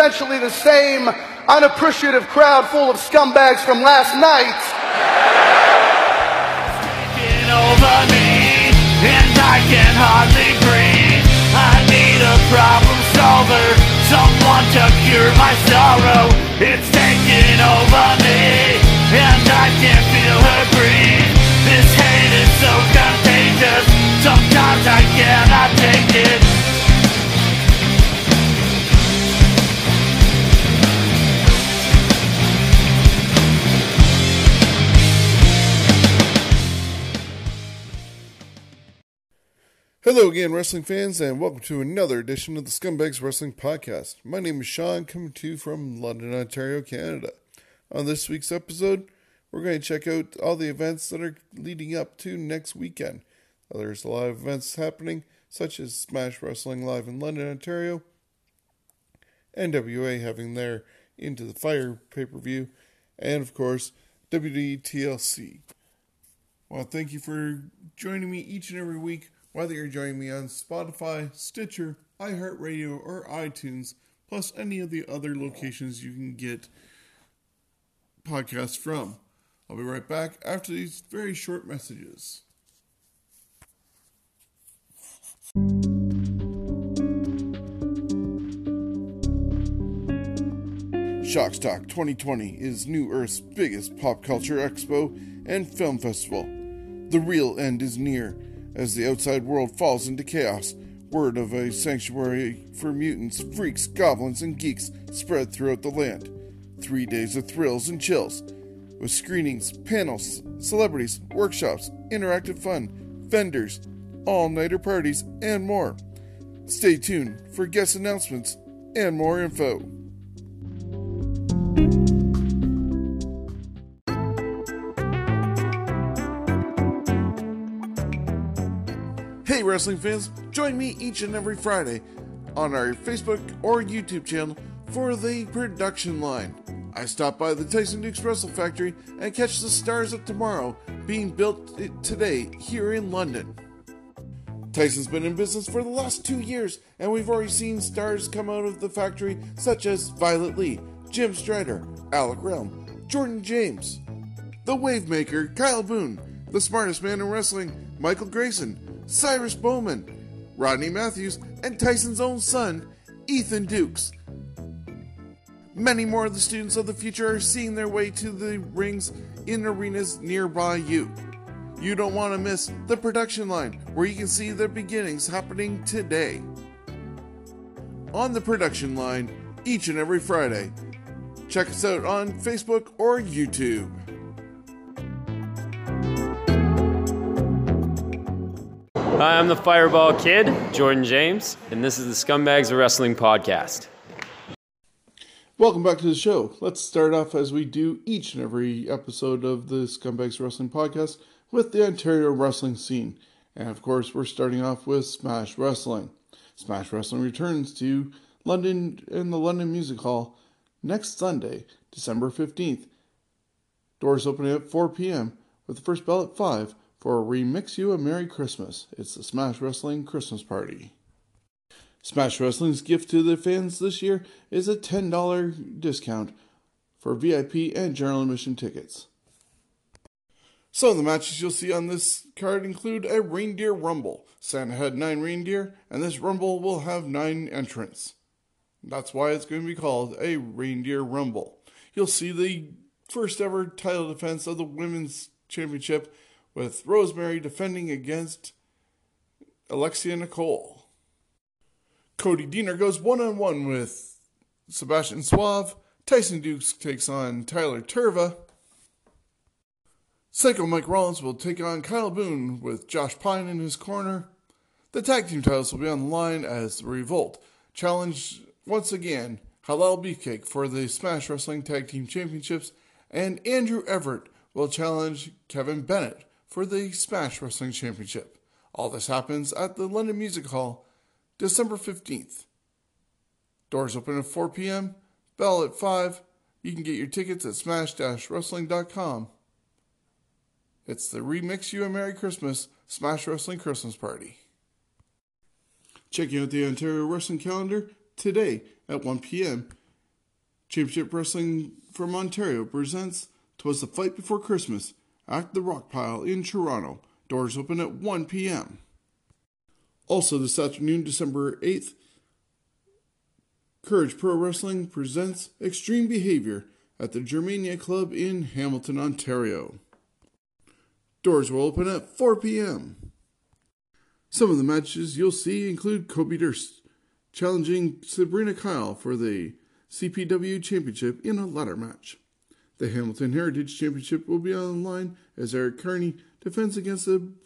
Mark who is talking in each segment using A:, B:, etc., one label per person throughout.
A: essentially the same unappreciative crowd full of scumbags from last night.
B: over me, and I can hardly breathe. I need a problem solver, someone to cure my sorrow. It's taking over me, and I can feel her breathe. This hate is so contagious, sometimes I cannot take it.
C: Hello again, wrestling fans, and welcome to another edition of the Scumbags Wrestling Podcast. My name is Sean, coming to you from London, Ontario, Canada. On this week's episode, we're going to check out all the events that are leading up to next weekend. There's a lot of events happening, such as Smash Wrestling Live in London, Ontario, NWA having their Into the Fire pay per view, and of course, WDTLC. Well, thank you for joining me each and every week whether you're joining me on Spotify, Stitcher, iHeartRadio, or iTunes, plus any of the other locations you can get podcasts from. I'll be right back after these very short messages. Shockstock 2020 is New Earth's biggest pop culture expo and film festival. The real end is near as the outside world falls into chaos. Word of a sanctuary for mutants, freaks, goblins, and geeks spread throughout the land. Three days of thrills and chills, with screenings, panels, celebrities, workshops, interactive fun, vendors, all nighter parties, and more. Stay tuned for guest announcements and more info. Wrestling fans, join me each and every Friday on our Facebook or YouTube channel for the production line. I stop by the Tyson Dux Wrestle Factory and catch the stars of tomorrow being built today here in London. Tyson's been in business for the last two years, and we've already seen stars come out of the factory such as Violet Lee, Jim Strider, Alec Realm, Jordan James, The Wavemaker, Kyle Boone, the smartest man in wrestling, Michael Grayson, Cyrus Bowman, Rodney Matthews, and Tyson's own son, Ethan Dux. Many more of the students of the future are seeing their way to the rings in arenas nearby you. You don't want to miss the production line where you can see the beginnings happening today. On the production line each and every Friday. Check us out on Facebook or YouTube.
D: Hi, I'm the Fireball Kid, Jordan James, and this is the Scumbags of Wrestling podcast.
C: Welcome back to the show. Let's start off as we do each and every episode of the Scumbags Wrestling podcast with the Ontario wrestling scene. And of course, we're starting off with Smash Wrestling. Smash Wrestling returns to London in the London Music Hall next Sunday, December 15th. Doors opening at 4 p.m. with the first bell at 5 for Remix You a Merry Christmas. It's the Smash Wrestling Christmas Party. Smash Wrestling's gift to the fans this year is a $10 discount for VIP and general admission tickets. Some of the matches you'll see on this card include a reindeer rumble. Santa had nine reindeer, and this rumble will have nine entrants. That's why it's going to be called a reindeer rumble. You'll see the first ever title defense of the women's championship with Rosemary defending against Alexia Nicole. Cody Deaner goes one on one with Sebastian Suave. Tyson Dux takes on Tyler Tirva. Psycho Mike Rollins will take on Kyle Boone with Josh Pine in his corner. The tag team titles will be on the line as the Revolt challenge once again Halal Beefcake for the Smash Wrestling Tag Team Championships, and Andrew Everett will challenge Kevin Bennett for the Smash Wrestling Championship. All this happens at the London Music Hall December 15th. Doors open at 4 p.m., bell at 5. You can get your tickets at smash-wrestling.com. It's the Remix You a Merry Christmas Smash Wrestling Christmas Party. Checking out the Ontario Wrestling calendar today at 1 p.m. Championship Wrestling from Ontario presents Twas the Fight Before Christmas at the Rock Pile in Toronto. Doors open at 1 p.m. Also, this afternoon, December 8th, Courage Pro Wrestling presents Extreme Behavior at the Germania Club in Hamilton, Ontario. Doors will open at 4 p.m. Some of the matches you'll see include Kobe Durst challenging Sabrina Kyle for the CPW Championship in a ladder match. The Hamilton Heritage Championship will be on the line as Eric Carney defends against an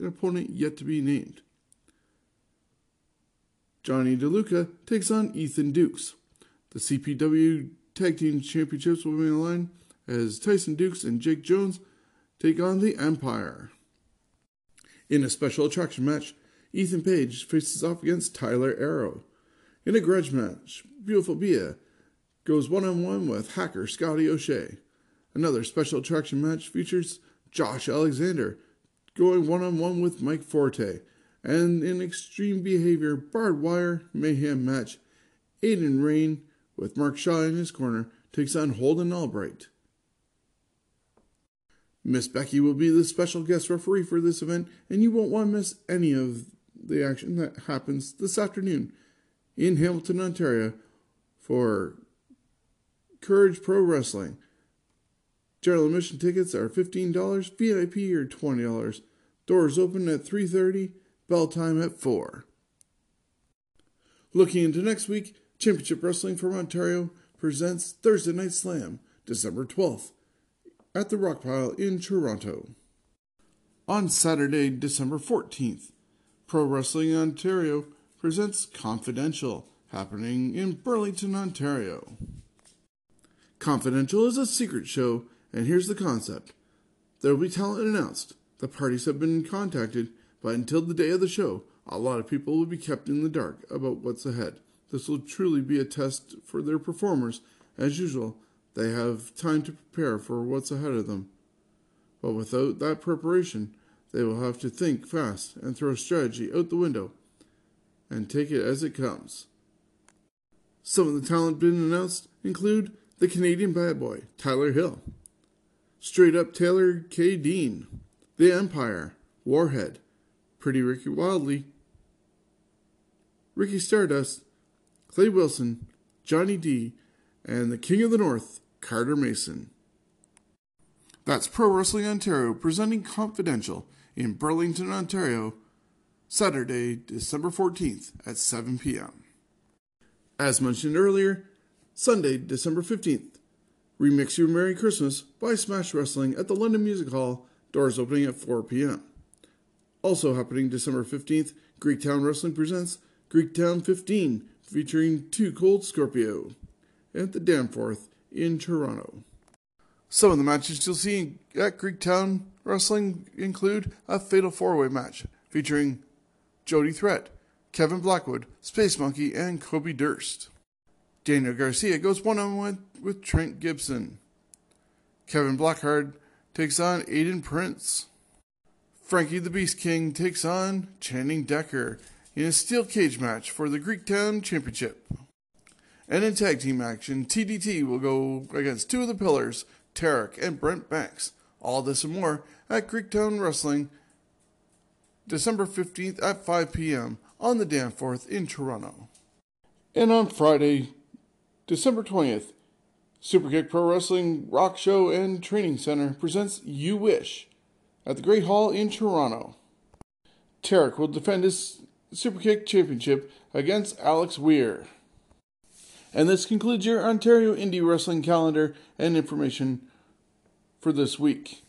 C: opponent yet to be named. Johnny DeLuca takes on Ethan Dux. The CPW Tag Team Championships will be on the line as Tyson Dux and Jake Jones take on the Empire. In a special attraction match, Ethan Page faces off against Tyler Arrow. In a grudge match, Beautiful Bia goes one on one with hacker Scotty O'Shea. Another special attraction match features Josh Alexander going one on one with Mike Forte. And in extreme behavior barbed wire mayhem match, Aiden Rain with Mark Shaw in his corner takes on Holden Albright. Miss Becky will be the special guest referee for this event, and you won't want to miss any of the action that happens this afternoon in Hamilton, Ontario for Courage Pro Wrestling. General admission tickets are $15, VIP are $20. Doors open at 3:30, bell time at 4. Looking into next week, Championship Wrestling from Ontario presents Thursday Night Slam, December 12th, at the Rockpile in Toronto. On Saturday, December 14th, Pro Wrestling Ontario presents Confidential, happening in Burlington, Ontario. Confidential is a secret show, and here's the concept. There will be talent announced. The parties have been contacted, but until the day of the show, a lot of people will be kept in the dark about what's ahead. This will truly be a test for their performers. As usual, they have time to prepare for what's ahead of them. But without that preparation, they will have to think fast and throw strategy out the window and take it as it comes. Some of the talent being announced include the Canadian bad boy, Tyler Hill, Straight Up Taylor K. Dean, The Empire, Warhead, Pretty Ricky Wildly, Ricky Stardust, Clay Wilson, Johnny D, and the King of the North, Carter Mason. That's Pro Wrestling Ontario presenting Confidential in Burlington, Ontario, Saturday, December 14th at 7 p.m. As mentioned earlier, Sunday, December 15th, Remix Your Merry Christmas by Smash Wrestling at the London Music Hall, doors opening at 4 p.m. Also happening December 15th, Greektown Wrestling presents Greektown 15, featuring Two Cold Scorpio at the Danforth in Toronto. Some of the matches you'll see at Greektown Wrestling include a Fatal Four Way match featuring Jody Threat, Kevin Blackwood, Space Monkey, and Kobe Durst. Daniel Garcia goes one on one with Trent Gibson. Kevin Blackheart takes on Aiden Prince. Frankie the Beast King takes on Channing Decker in a steel cage match for the Greektown Championship. And in tag team action, TDT will go against two of the pillars, Tarek and Brent Banks. All this and more at Greektown Wrestling, December 15th at 5 p.m. on the Danforth in Toronto. And on Friday, December 20th, Superkick Pro Wrestling Rock Show and Training Center presents You Wish at the Great Hall in Toronto. Tarek will defend his Superkick Championship against Alex Weir. And this concludes your Ontario Indie Wrestling calendar and information for this week.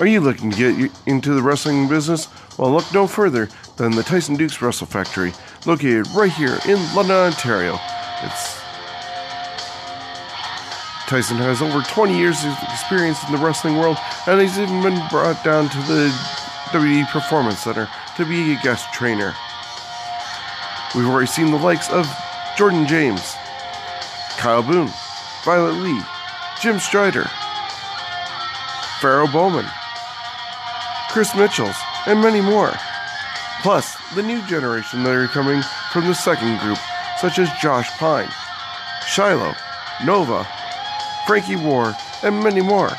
E: Are you looking to get into the wrestling business? Well, look no further than the Tyson Dux Wrestle Factory, located right here in London, Ontario. It's Tyson has over 20 years of experience in the wrestling world, and he's even been brought down to the WWE Performance Center to be a guest trainer. We've already seen the likes of Jordan James, Kyle Boone, Violet Lee, Jim Strider, Pharaoh Bowman, Chris Mitchells, and many more. plus the new generation that are coming from the second group, such as Josh Pine, Shiloh, Nova, Frankie War, and many more.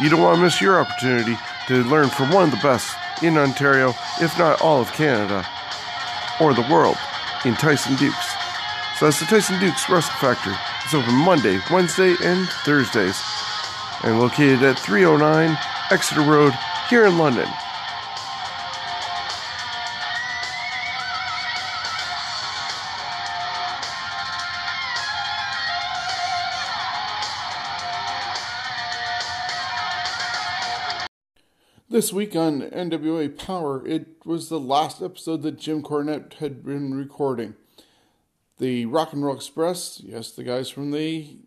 E: You don't want to miss your opportunity to learn from one of the best in Ontario, if not all of Canada, or the world, in Tyson Dux. So that's the Tyson Dux Wrestling Factory. It's open Monday, Wednesday, and Thursdays, and located at 309 Exeter Road here in London.
C: This week on NWA Power, it was the last episode that Jim Cornette had been recording. The Rock and Roll Express, yes, the guys from the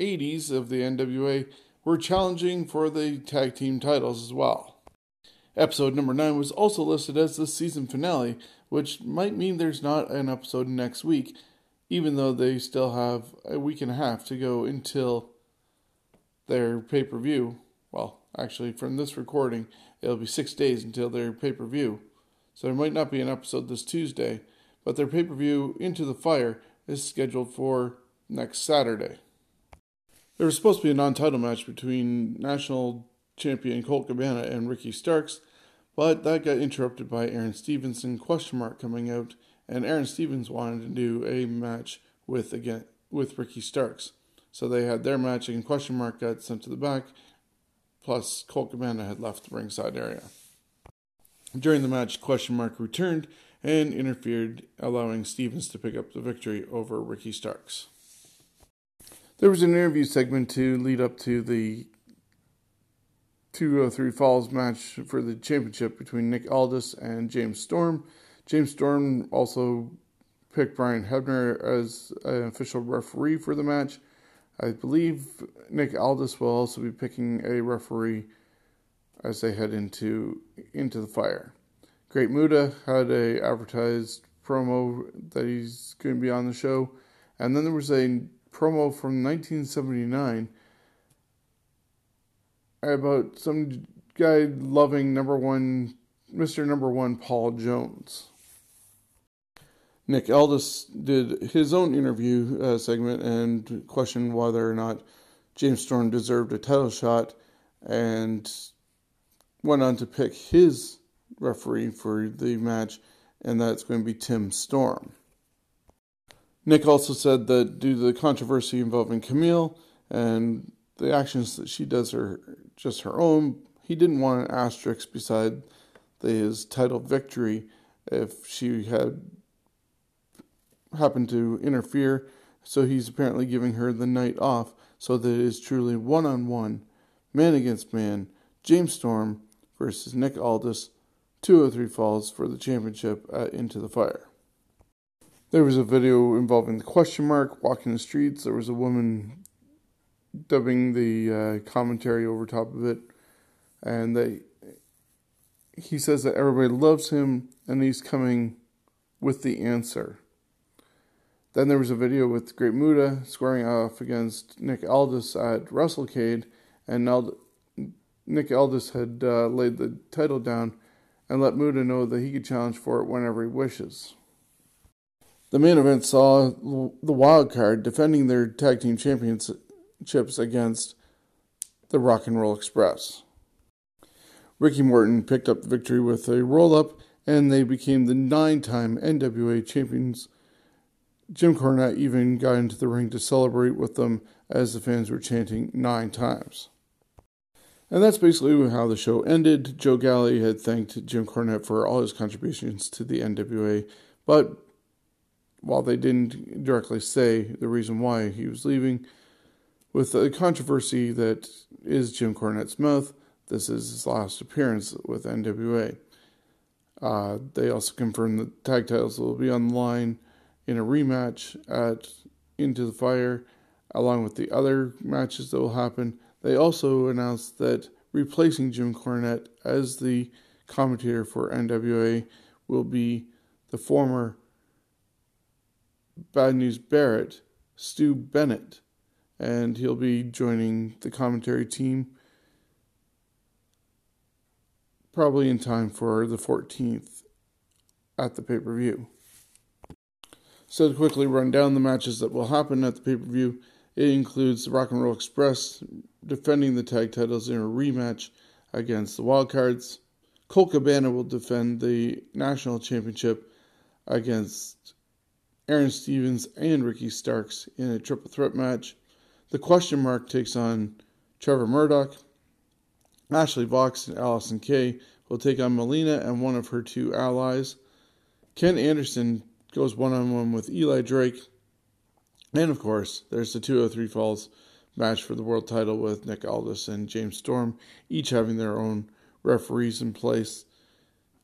C: 80s of the NWA, were challenging for the tag team titles as well. Episode number 9 was also listed as the season finale, which might mean there's not an episode next week, even though they still have a week and a half to go until their pay per view. Well, actually, from this recording, it'll be six days until their pay per view. So there might not be an episode this Tuesday, but their pay per view, Into the Fire, is scheduled for next Saturday. There was supposed to be a non title match between national champion Colt Cabana and Ricky Starks, but that got interrupted by Aaron Stevenson question mark coming out, and Aaron Stevens wanted to do a match with again with Ricky Starks. So they had their match and question mark got sent to the back, plus Colt Cabana had left the ringside area. During the match, question mark returned and interfered, allowing Stevens to pick up the victory over Ricky Starks. There was an interview segment to lead up to the 203 Falls match for the championship between Nick Aldis and James Storm. James Storm also picked Brian Hebner as an official referee for the match. I believe Nick Aldis will also be picking a referee as they head into into the fire. Great Muta had a advertised promo that he's going to be on the show, and then there was a promo from 1979 about some guy loving number one, Mr. Number One Paul Jones. Nick Aldis did his own interview uh, segment and questioned whether or not James Storm deserved a title shot and went on to pick his referee for the match, and that's going to be Tim Storm. Nick also said that due to the controversy involving Camille and the actions that she does are just her own, he didn't want an asterisk beside his title victory if she had happened to interfere. So he's apparently giving her the night off so that it is truly one on one, man against man, James Storm versus Nick Aldis, 203 Falls for the championship at Into the Fire. There was a video involving the question mark, walking the streets. There was a woman dubbing the uh, commentary over top of it, and they he says that everybody loves him and he's coming with the answer. Then there was a video with Great Muta squaring off against Nick Aldis at WrestleCade, and Ald- Nick Aldis had uh, laid the title down and let Muta know that he could challenge for it whenever he wishes. The main event saw the wild card defending their tag team championships against the Rock and Roll Express. Ricky Morton picked up the victory with a roll up, and they became the nine time NWA champions Jim Cornette even got into the ring to celebrate with them as the fans were chanting nine times. And that's basically how the show ended. Joe Galli had thanked Jim Cornette for all his contributions to the NWA, but while they didn't directly say the reason why he was leaving, with the controversy that is Jim Cornette's mouth, this is his last appearance with NWA. Uh, they also confirmed that tag titles will be on the line in a rematch at Into the Fire, along with the other matches that will happen. They also announced that replacing Jim Cornette as the commentator for NWA will be the former Bad News Barrett, Stu Bennett, and he'll be joining the commentary team probably in time for the 14th at the pay per view. So, to quickly run down the matches that will happen at the pay per view, it includes the Rock and Roll Express defending the tag titles in a rematch against the Wildcards. Colt Cabana will defend the national championship against Aaron Stevens and Ricky Starks in a triple threat match. The question mark takes on Trevor Murdoch. Ashley Vox and Allysin Kay will take on Melina and one of her two allies. Ken Anderson goes one on one with Eli Drake. And of course, there's the 203 Falls match for the world title with Nick Aldis and James Storm, each having their own referees in place,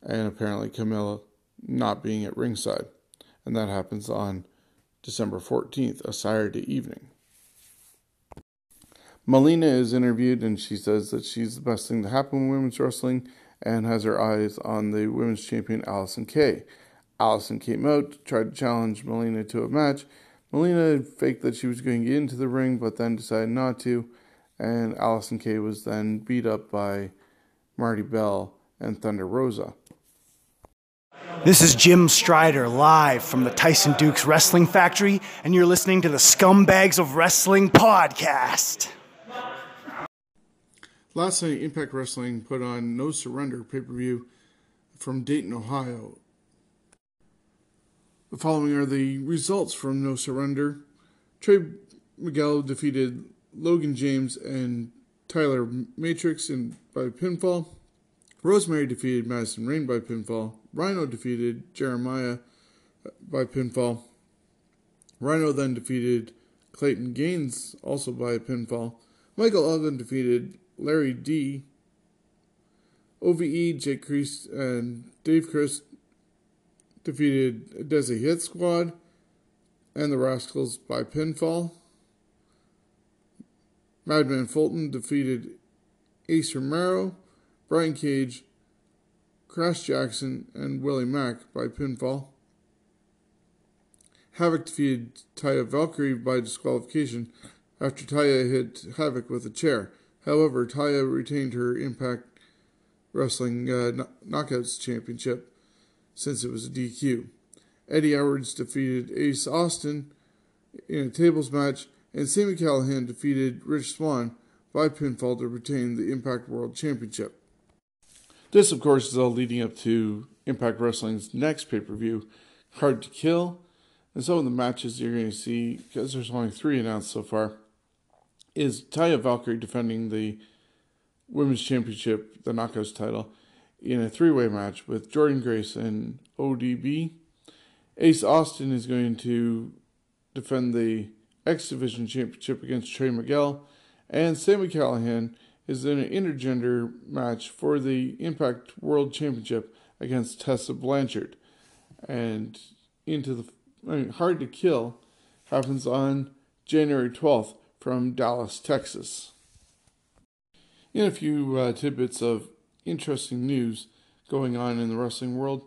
C: and apparently Camille not being at ringside. And that happens on December 14th, a Saturday evening. Melina is interviewed and she says that she's the best thing to happen in women's wrestling and has her eyes on the women's champion Allysin Kay. Allysin came out, tried to challenge Melina to a match. Melina faked that she was going to get into the ring, but then decided not to, and Allysin Kay was then beat up by Marti Belle and Thunder Rosa.
F: This is Jim Strider live from the Tyson Dux Wrestling Factory, and you're listening to the Scumbags of Wrestling podcast.
C: Last night, Impact Wrestling put on No Surrender pay per view from Dayton, Ohio. The following are the results from No Surrender. Trey Miguel defeated Logan James and Tyler Matrix in, by pinfall. Rosemary defeated Madison Rayne by pinfall. Rhino defeated Jeremiah uh, by pinfall. Rhino then defeated Clayton Gaines also by a pinfall. Michael Elgin defeated Larry D. OVE, Jake Crist, and Dave Crist defeated Desi Hit Squad and the Rascals by pinfall. Madman Fulton defeated Ace Romero, Brian Cage, Crash Jackson, and Willie Mack by pinfall. Havoc defeated Taya Valkyrie by disqualification after Taya hit Havoc with a chair. However, Taya retained her Impact Wrestling uh, Knockouts Championship since it was a DQ. Eddie Edwards defeated Ace Austin in a tables match, and Sami Callihan defeated Rich Swann by pinfall to retain the Impact World Championship. This, of course, is all leading up to Impact Wrestling's next pay per view, Hard to Kill. And some of the matches you're going to see, because there's only three announced so far, is Taya Valkyrie defending the Women's Championship, the Knockouts title, in a three way match with Jordynne Grace and ODB. Ace Austin is going to defend the X Division Championship against Trey Miguel. And Sami Callihan is in an intergender match for the Impact World Championship against Tessa Blanchard. And into the I mean, Hard to Kill happens on January 12th from Dallas, Texas. In a few uh, tidbits of interesting news going on in the wrestling world,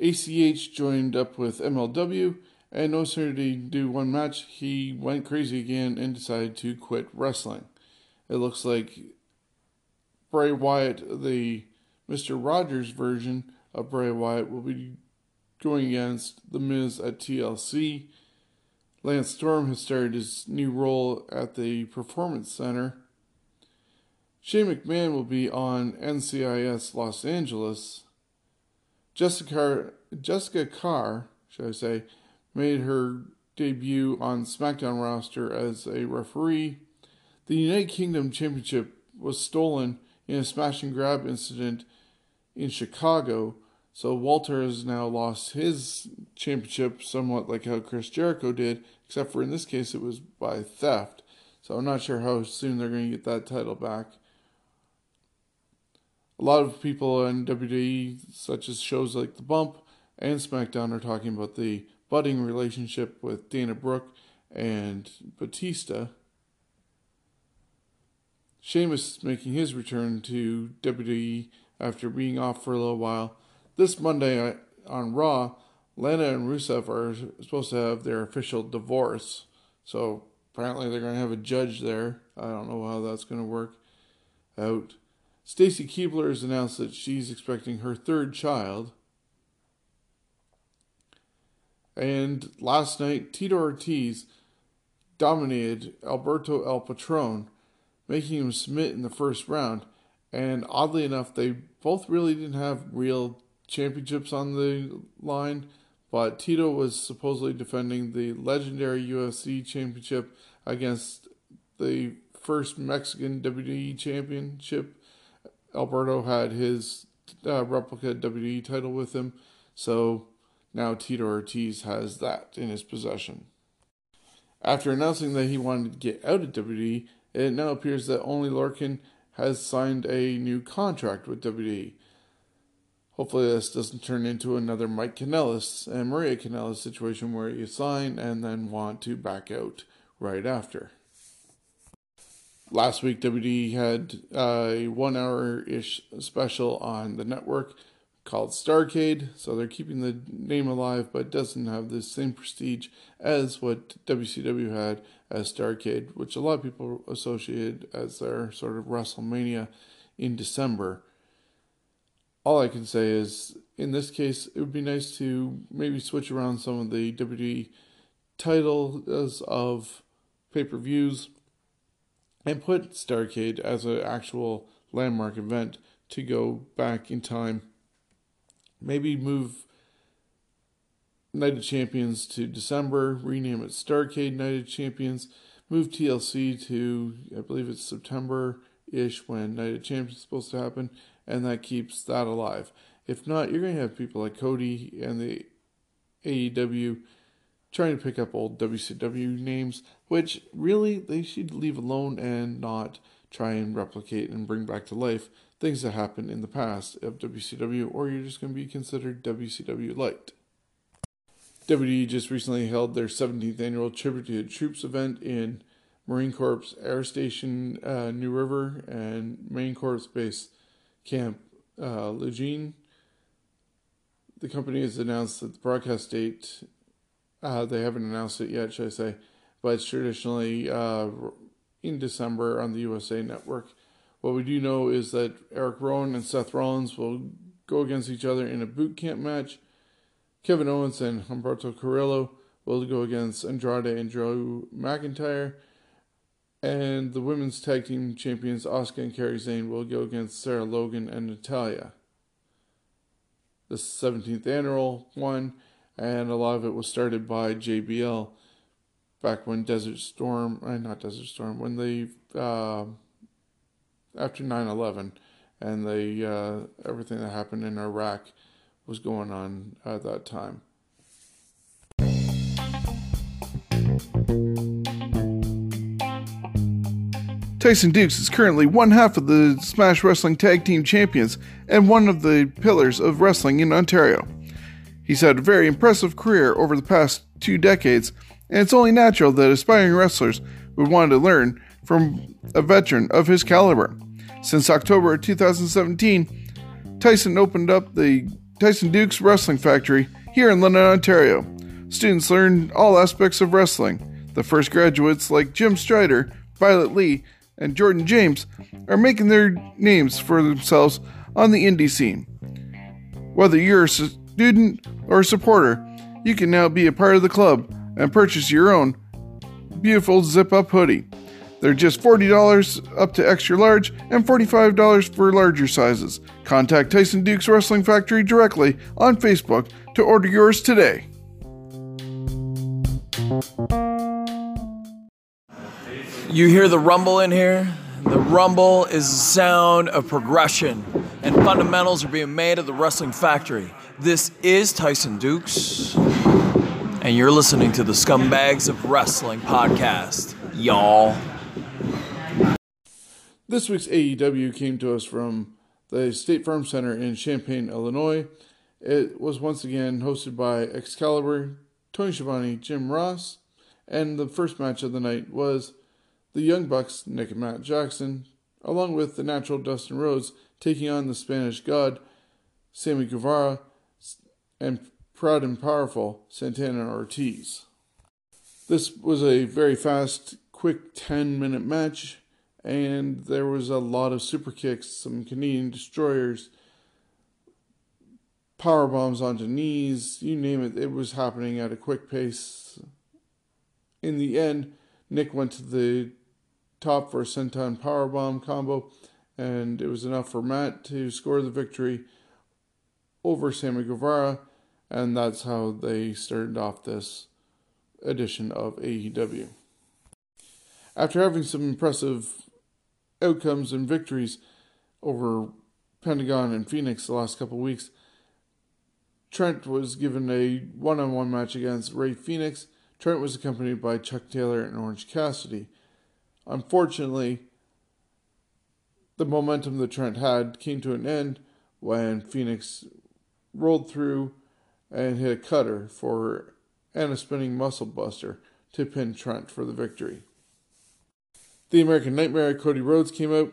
C: ACH joined up with MLW, and no sooner did he do one match, he went crazy again and decided to quit wrestling. It looks like Bray Wyatt, the Mr. Rogers version of Bray Wyatt, will be going against The Miz at TLC. Lance Storm has started his new role at the Performance Center. Shane McMahon will be on NCIS Los Angeles. Jessica, Jessica Carr, should I say, made her debut on SmackDown roster as a referee. The United Kingdom Championship was stolen in a smash and grab incident in Chicago so Walter has now lost his championship somewhat like how Chris Jericho did, except for in this case it was by theft. So I'm not sure how soon they're going to get that title back. A lot of people in WWE, such as shows like The Bump and SmackDown, are talking about the budding relationship with Dana Brooke and Batista. Sheamus making his return to WWE after being off for a little while this Monday uh, on Raw, Lana and Rusev are supposed to have their official divorce. So apparently they're going to have a judge there. I don't know how that's going to work out. Stacy Keibler has announced that she's expecting her third child. And last night, Tito Ortiz dominated Alberto El Patron, making him submit in the first round. And oddly enough, they both really didn't have real championships on the line, but Tito was supposedly defending the legendary UFC championship against the first Mexican WWE championship. Alberto had his uh, replica WWE title with him, so now Tito Ortiz has that in his possession. After announcing that he wanted to get out of WWE, it now appears that only Larkin has signed a new contract with WWE. Hopefully, this doesn't turn into another Mike Kanellis and Maria Kanellis situation where you sign and then want to back out right after. Last week, WWE had a one hour ish special on the network called Starcade. So they're keeping the name alive, but doesn't have the same prestige as what WCW had as Starcade, which a lot of people associated as their sort of WrestleMania in December. All I can say is, in this case, it would be nice to maybe switch around some of the WWE titles of pay per views and put Starcade as an actual landmark event to go back in time maybe move Night of Champions to December, rename it Starcade Night of Champions, move TLC to, I believe it's September ish when Night of Champions is supposed to happen, and that keeps that alive. If not, you're going to have people like Cody and the AEW trying to pick up old WCW names, which really they should leave alone and not try and replicate and bring back to life things that happened in the past of WCW, or you're just going to be considered WCW light. WWE just recently held their 17th annual Tribute to the Troops event in Marine Corps Air Station uh, New River and Marine Corps Base Camp uh, Lejeune. The company has announced that the broadcast date, uh, they haven't announced it yet, should I say, but it's traditionally uh, in December on the USA Network. What we do know is that Eric Rowan and Seth Rollins will go against each other in a boot camp match. Kevin Owens and Humberto Carrillo will go against Andrade and Drew McIntyre. And the women's tag team champions Asuka and Kairi Sane will go against Sarah Logan and Natalya. The 17th annual one, and a lot of it was started by JBL back when Desert Storm, uh, not Desert Storm, when they uh, after 9/11 and the uh, everything that happened in Iraq was going on at that time.
E: Tyson Dux is currently one half of the Smash Wrestling Tag Team Champions and one of the pillars of wrestling in Ontario. He's had a very impressive career over the past two decades, and it's only natural that aspiring wrestlers would want to learn from a veteran of his caliber. Since October 2017, Tyson opened up the Tyson Dux Wrestling Factory here in London, Ontario. Students learn all aspects of wrestling. The first graduates, like Jim Strider, Violet Lee, and Jordan James, are making their names for themselves on the indie scene. Whether you're a student or a supporter, you can now be a part of the club and purchase your own beautiful zip up hoodie. They're just $40 up to extra large and $45 for larger sizes. Contact Tyson Dux Wrestling Factory directly on Facebook to order yours today.
G: You hear the rumble in here? The rumble is the sound of progression, and fundamentals are being made at the Wrestling Factory. This is Tyson Dux, and you're listening to the Scumbags of Wrestling podcast, y'all.
C: This week's AEW came to us from the State Farm Center in Champaign, Illinois. It was once again hosted by Excalibur, Tony Schiavone, Jim Ross, and the first match of the night was the Young Bucks, Nick and Matt Jackson, along with the natural Dustin Rhodes, taking on the Spanish God, Sammy Guevara, and proud and powerful Santana Ortiz. This was a very fast, quick 10 minute match and there was a lot of super kicks, some Canadian destroyers, power bombs onto knees, you name it. It was happening at a quick pace. In the end, Nick went to the top for a senton power bomb combo, and it was enough for Matt to score the victory over Sammy Guevara, and that's how they started off this edition of AEW. After having some impressive outcomes and victories over Pentagon and Fenix the last couple weeks, Trent was given a one on one match against Rey Fenix. Trent was accompanied by Chuck Taylor and Orange Cassidy. Unfortunately, the momentum that Trent had came to an end when Fenix rolled through and hit a cutter for and a spinning muscle buster to pin Trent for the victory. The American Nightmare Cody Rhodes came out.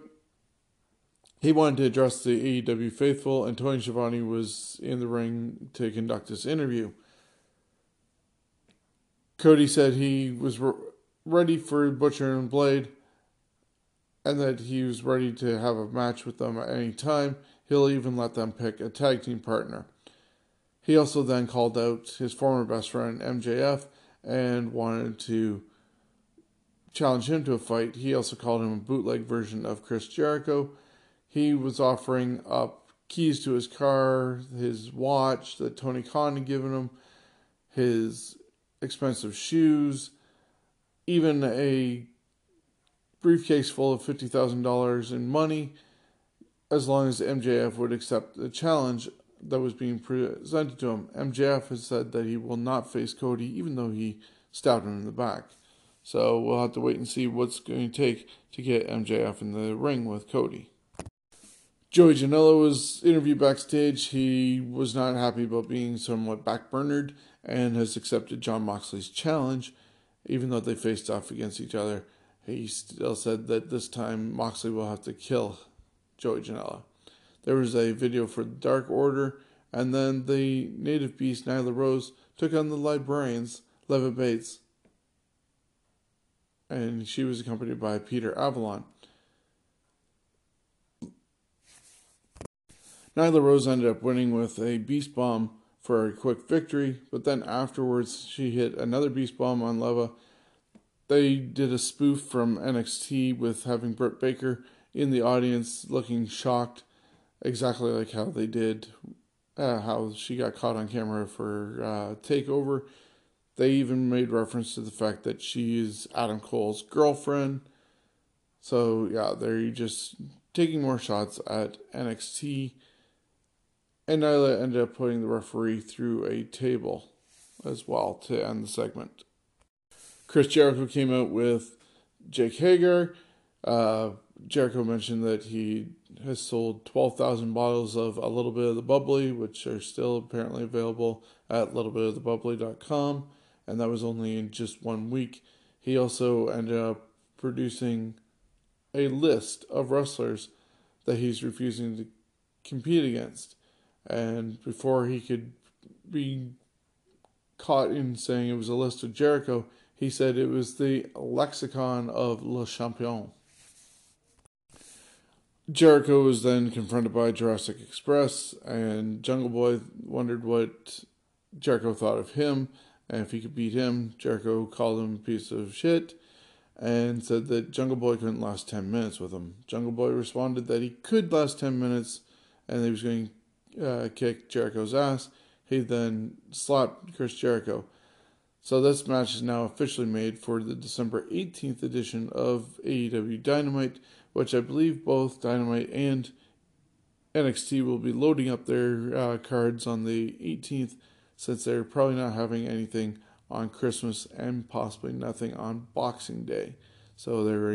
C: He wanted to address the AEW faithful, and Tony Schiavone was in the ring to conduct this interview. Cody said he was re- ready for Butcher and Blade and that he was ready to have a match with them at any time. He'll even let them pick a tag team partner. He also then called out his former best friend MJF and wanted to challenge him to a fight. He also called him a bootleg version of Chris Jericho. He was offering up keys to his car, his watch that Tony Khan had given him, his expensive shoes, even a briefcase full of $50,000 in money, as long as MJF would accept the challenge that was being presented to him. MJF has said that he will not face Cody, even though he stabbed him in the back. So we'll have to wait and see what's going to take to get MJF in the ring with Cody. Joey Janela was interviewed backstage. He was not happy about being somewhat backburnered and has accepted Jon Moxley's challenge, even though they faced off against each other. He still said that this time Moxley will have to kill Joey Janela. There was a video for Dark Order, and then the native beast Nyla Rose took on the librarians Leva Bates and she was accompanied by Peter Avalon. Nyla Rose ended up winning with a beast bomb for a quick victory, but then afterwards she hit another beast bomb on Leva. They did a spoof from NXT with having Britt Baker in the audience looking shocked, exactly like how they did, uh, how she got caught on camera for uh, Takeover they even made reference to the fact that she is Adam Cole's girlfriend. So, yeah, they're just taking more shots at NXT. And Nyla ended up putting the referee through a table as well to end the segment. Chris Jericho came out with Jake Hager. Uh, Jericho mentioned that he has sold 12,000 bottles of a little bit of the bubbly, which are still apparently available at littlebitofthebubbly.com and that was only in just one week. He also ended up producing a list of wrestlers that he's refusing to compete against. And before he could be caught in saying it was a list of Jericho, he said it was the lexicon of Le Champion. Jericho was then confronted by Jurassic Express, and Jungle Boy wondered what Jericho thought of him. And if he could beat him, Jericho called him a piece of shit and said that Jungle Boy couldn't last 10 minutes with him. Jungle Boy responded that he could last 10 minutes and he was going to uh, kick Jericho's ass. He then slapped Chris Jericho. So this match is now officially made for the December 18th edition of AEW Dynamite, which I believe both Dynamite and NXT will be loading up their uh, cards on the 18th since they're probably not having anything on Christmas and possibly nothing on Boxing Day. So they're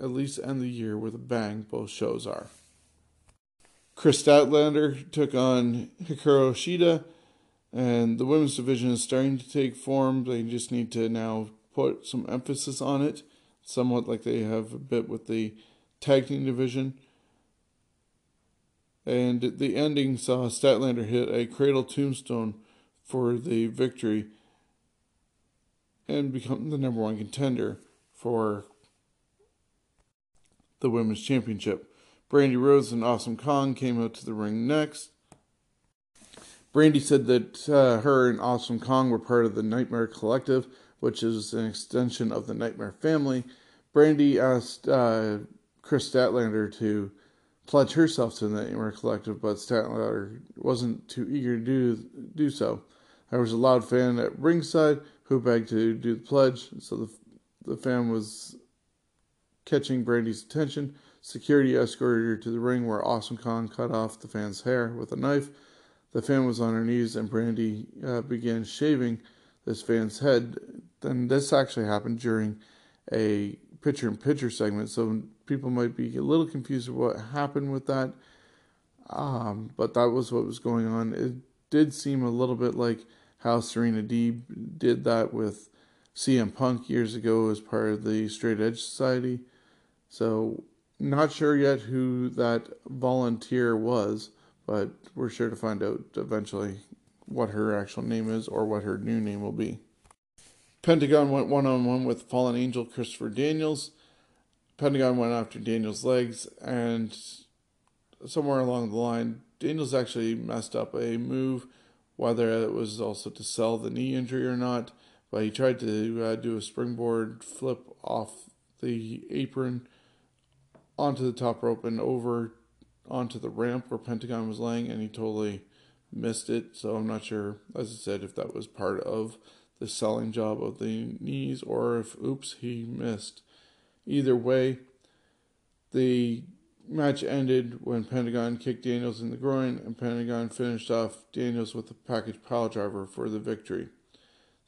C: at least end the year with a bang, both shows are. Kris Statlander took on Hikaru Shida, and the women's division is starting to take form. They just need to now put some emphasis on it, somewhat like they have a bit with the tag team division. And the ending saw Statlander hit a cradle tombstone for the victory and become the number one contender for the women's championship. Brandi Rhodes and Awesome Kong came out to the ring next. Brandi said that uh, her and Awesome Kong were part of the Nightmare Collective, which is an extension of the Nightmare family. Brandi asked uh, Kris Statlander to pledge herself to the Nightmare Collective, but Statlander wasn't too eager to do, do so. There was a loud fan at ringside who begged to do the pledge, so the, the fan was catching Brandi's attention. Security escorted her to the ring where Awesome Kong cut off the fan's hair with a knife. The fan was on her knees and Brandy uh, began shaving this fan's head. Then this actually happened during a picture in picture segment, so people might be a little confused of what happened with that. Um, but that was what was going on. It did seem a little bit like how Serena Deeb did that with CM Punk years ago as part of the Straight Edge Society. So not sure yet who that volunteer was, but we're sure to find out eventually what her actual name is or what her new name will be. Pentagon went one on one with Fallen Angel Christopher Daniels. Pentagon went after Daniels' legs, and somewhere along the line, Daniels actually messed up a move, whether it was also to sell the knee injury or not. But he tried to uh, do a springboard flip off the apron onto the top rope and over onto the ramp where Pentagon was laying, and he totally missed it. So I'm not sure, as I said, if that was part of the selling job of the knees or if, oops, he missed. Either way, the match ended when Pentagon kicked Daniels in the groin, and Pentagon finished off Daniels with a package pile driver for the victory.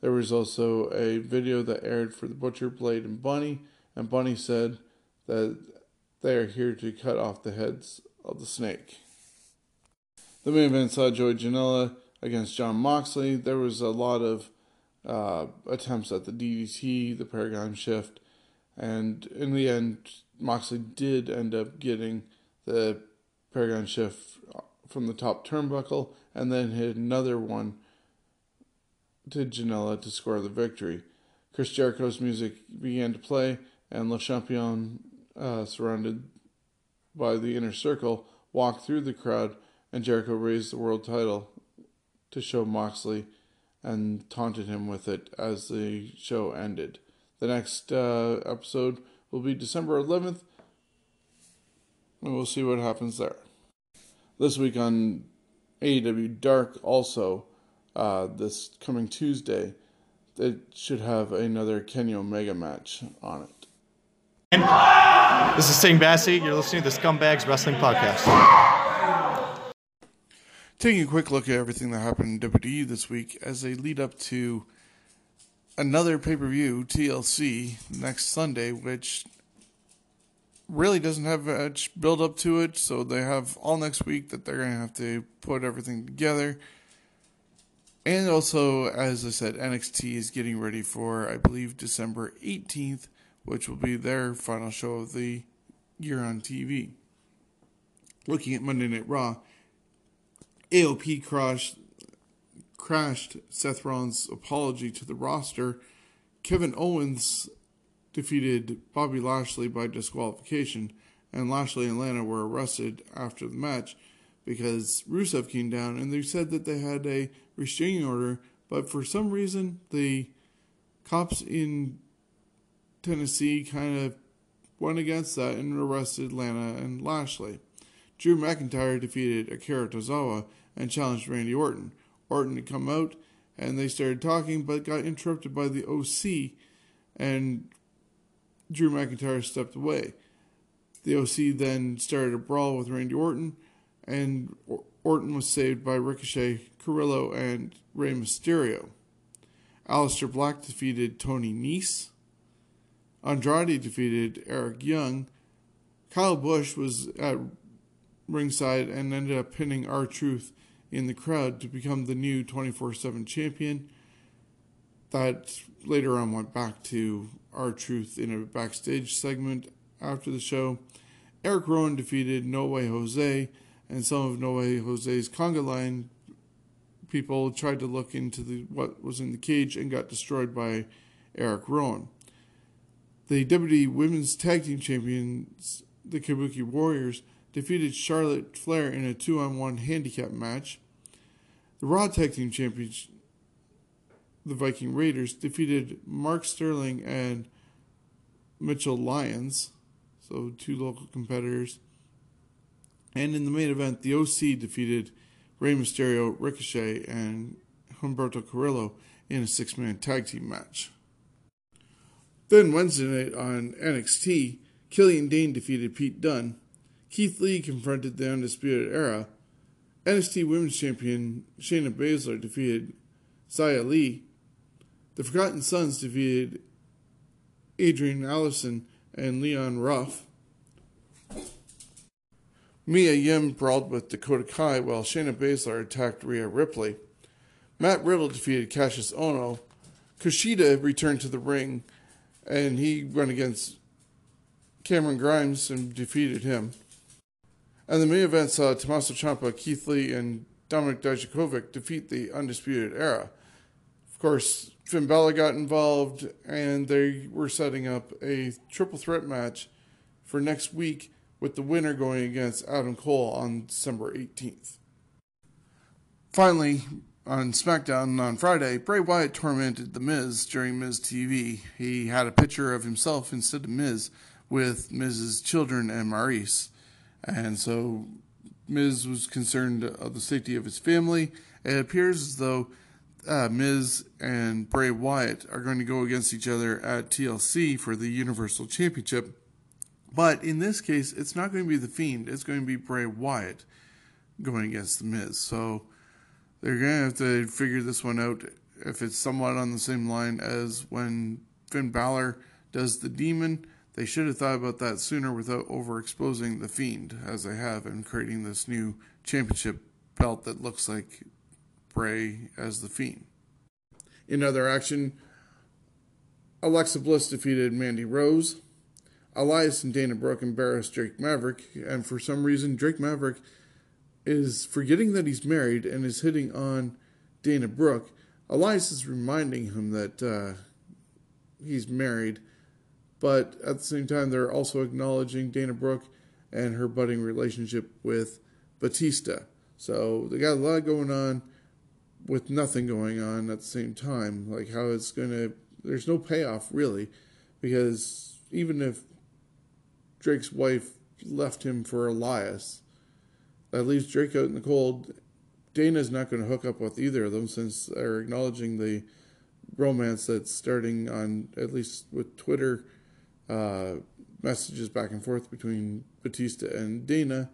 C: There was also a video that aired for the Butcher, Blade, and Bunny, and Bunny said that they are here to cut off the heads of the snake. The main event saw Joey Janela against Jon Moxley. There was a lot of uh, attempts at the DDT, the Paradigm Shift, and in the end, Moxley did end up getting the Paradigm Shift from the top turnbuckle and then hit another one to Janela to score the victory. Chris Jericho's music began to play, and Le Champion uh, surrounded by the inner circle, walked through the crowd, and Jericho raised the world title to show Moxley and taunted him with it as the show ended. The next uh, episode will be December 11th, and we'll see what happens there. This week on AEW Dark, also, uh, this coming Tuesday, it should have another Kenny Omega match on it.
H: This is Sting Bassey. You're listening to the Scumbags Wrestling Podcast.
C: Taking a quick look at everything that happened in WWE this week as they lead up to another pay per view, TLC, next Sunday, which really doesn't have much build up to it. So they have all next week that they're going to have to put everything together. And also, as I said, NXT is getting ready for, I believe, December 18th which will be their final show of the year on TV. Looking at Monday Night Raw, AOP crashed, crashed Seth Rollins' apology to the roster. Kevin Owens defeated Bobby Lashley by disqualification, and Lashley and Lana were arrested after the match because Rusev came down and they said that they had a restraining order, but for some reason the cops in Tennessee kind of went against that and arrested Lana and Lashley. Drew McIntyre defeated Akira Tozawa and challenged Randy Orton. Orton had come out and they started talking, but got interrupted by the OC, and Drew McIntyre stepped away. The OC then started a brawl with Randy Orton, and Orton was saved by Ricochet, Carrillo, and Rey Mysterio. Aleister Black defeated Tony Nese. Andrade defeated Eric Young. Kyle Busch was at ringside and ended up pinning R-Truth in the crowd to become the new 24 7 champion. That later on went back to R-Truth in a backstage segment after the show. Eric Rowan defeated No Way Jose, and some of No Way Jose's conga line people tried to look into the, what was in the cage and got destroyed by Eric Rowan. The WWE Women's Tag Team Champions the Kabuki Warriors defeated Charlotte Flair in a two on one handicap match. The Raw Tag Team Champions, the Viking Raiders, defeated Mark Sterling and Mitchell Lyons, so two local competitors. And in the main event, the OC defeated Rey Mysterio, Ricochet, and Humberto Carrillo in a six man tag team match. Then Wednesday night on NXT, Killian Dain defeated Pete Dunne. Keith Lee confronted the Undisputed Era. NXT Women's Champion Shayna Baszler defeated Xia Li. The Forgotten Sons defeated Adrian Allison and Leon Ruff. Mia Yim brawled with Dakota Kai while Shayna Baszler attacked Rhea Ripley. Matt Riddle defeated Cassius Ohno. Kushida returned to the ring and he went against Cameron Grimes and defeated him. And the main event saw Tommaso Ciampa, Keith Lee, and Dominik Dijakovic defeat the Undisputed Era. Of course, Finn Balor got involved, and they were setting up a triple threat match for next week with the winner going against Adam Cole on December 18th. Finally, on SmackDown on Friday, Bray Wyatt tormented The Miz during Miz TV. He had a picture of himself instead of Miz with Miz's children and Maurice. And so Miz was concerned of the safety of his family. It appears as though uh, Miz and Bray Wyatt are going to go against each other at TLC for the Universal Championship. But in this case, it's not going to be The Fiend, it's going to be Bray Wyatt going against The Miz. So they're going to have to figure this one out if it's somewhat on the same line as when Finn Balor does the demon. They should have thought about that sooner without overexposing the Fiend, as they have, and creating this new championship belt that looks like Bray as the Fiend. In other action, Alexa Bliss defeated Mandy Rose. Elias and Dana Brooke embarrassed Drake Maverick, and for some reason, Drake Maverick is forgetting that he's married and is hitting on Dana Brooke. Elias is reminding him that uh, he's married, but at the same time, they're also acknowledging Dana Brooke and her budding relationship with Batista. So they got a lot going on with nothing going on at the same time. Like how it's going to, there's no payoff really, because even if Drake's wife left him for Elias, that leaves Drake out in the cold. Dana's not going to hook up with either of them since they're acknowledging the romance that's starting on at least with Twitter uh, messages back and forth between Batista and Dana.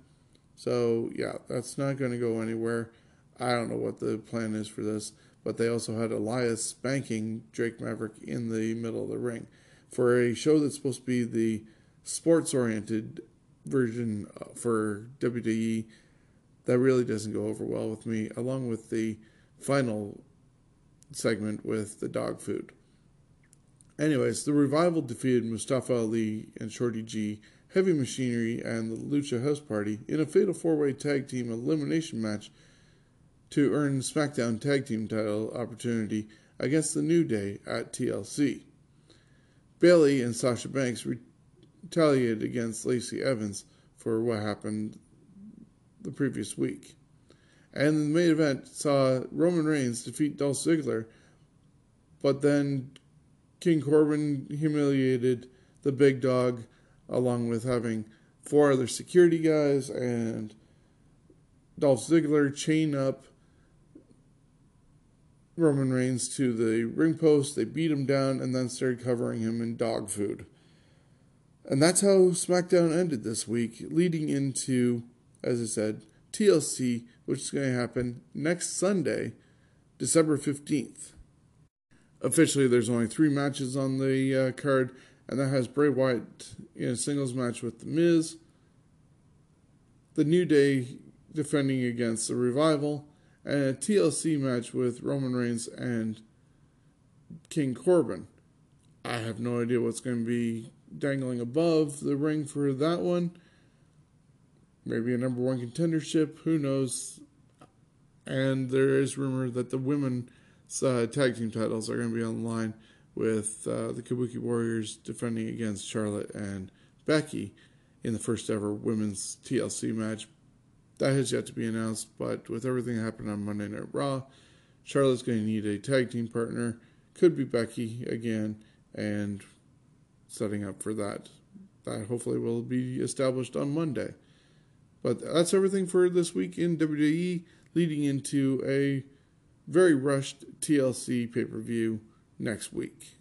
C: So yeah, that's not going to go anywhere. I don't know what the plan is for this, but they also had Elias spanking Drake Maverick in the middle of the ring for a show that's supposed to be the sports-oriented version uh, for WWE that really doesn't go over well with me, along with the final segment with the dog food. Anyways, the revival defeated Mustafa Ali and Shorty G, Heavy Machinery, and the Lucha House Party in a fatal four way tag team elimination match to earn SmackDown Tag Team title opportunity against the New Day at TLC. Bayley and Sasha Banks retaliated against Lacey Evans for what happened the previous week. And the main event saw Roman Reigns defeat Dolph Ziggler, but then King Corbin humiliated the big dog along with having four other security guys and Dolph Ziggler chain up Roman Reigns to the ring post. They beat him down and then started covering him in dog food. And that's how SmackDown ended this week, leading into as I said, TLC, which is going to happen next Sunday, December 15th. Officially, there's only three matches on the uh, card, and that has Bray Wyatt in a singles match with The Miz, The New Day defending against The Revival, and a TLC match with Roman Reigns and King Corbin. I have no idea what's going to be dangling above the ring for that one maybe a number one contendership. Who knows? And there is rumor that the women uh, tag team titles are going to be on the line with uh, the Kabuki Warriors defending against Charlotte and Becky in the first ever women's TLC match. That has yet to be announced, but with everything that happened on Monday Night Raw, Charlotte's going to need a tag team partner. Could be Becky again, and setting up for that. That hopefully will be established on Monday. But that's everything for this week in WWE, leading into a very rushed TLC pay per view next week.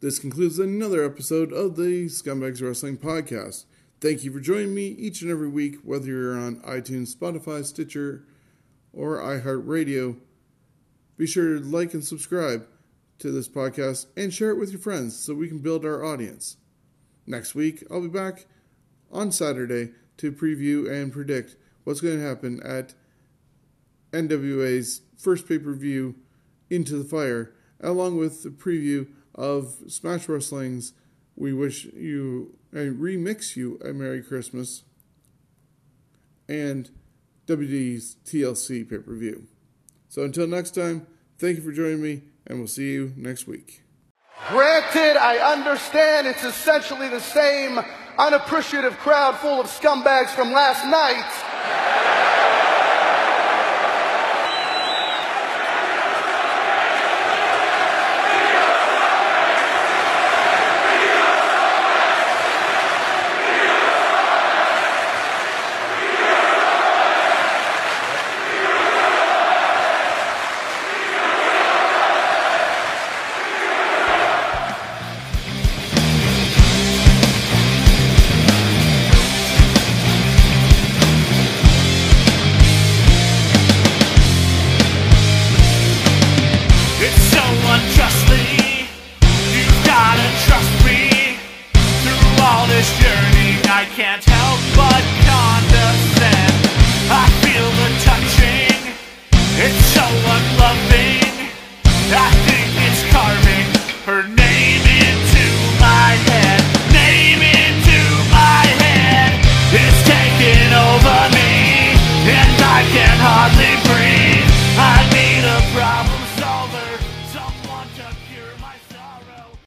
C: This concludes another episode of the Scumbags Wrestling Podcast. Thank you for joining me each and every week, whether you're on iTunes, Spotify, Stitcher, or iHeartRadio. Be sure to like and subscribe to this podcast and share it with your friends so we can build our audience. Next week, I'll be back on Saturday to preview and predict what's going to happen at NWA's first pay per view, Into the Fire, along with the preview of Smash Wrestling's We Wish You, a remix you a Merry Christmas, and WWE's TLC pay per view. So until next time, thank you for joining me, and we'll see you next week.
B: Granted, I understand it's essentially the same unappreciative crowd full of scumbags from last night.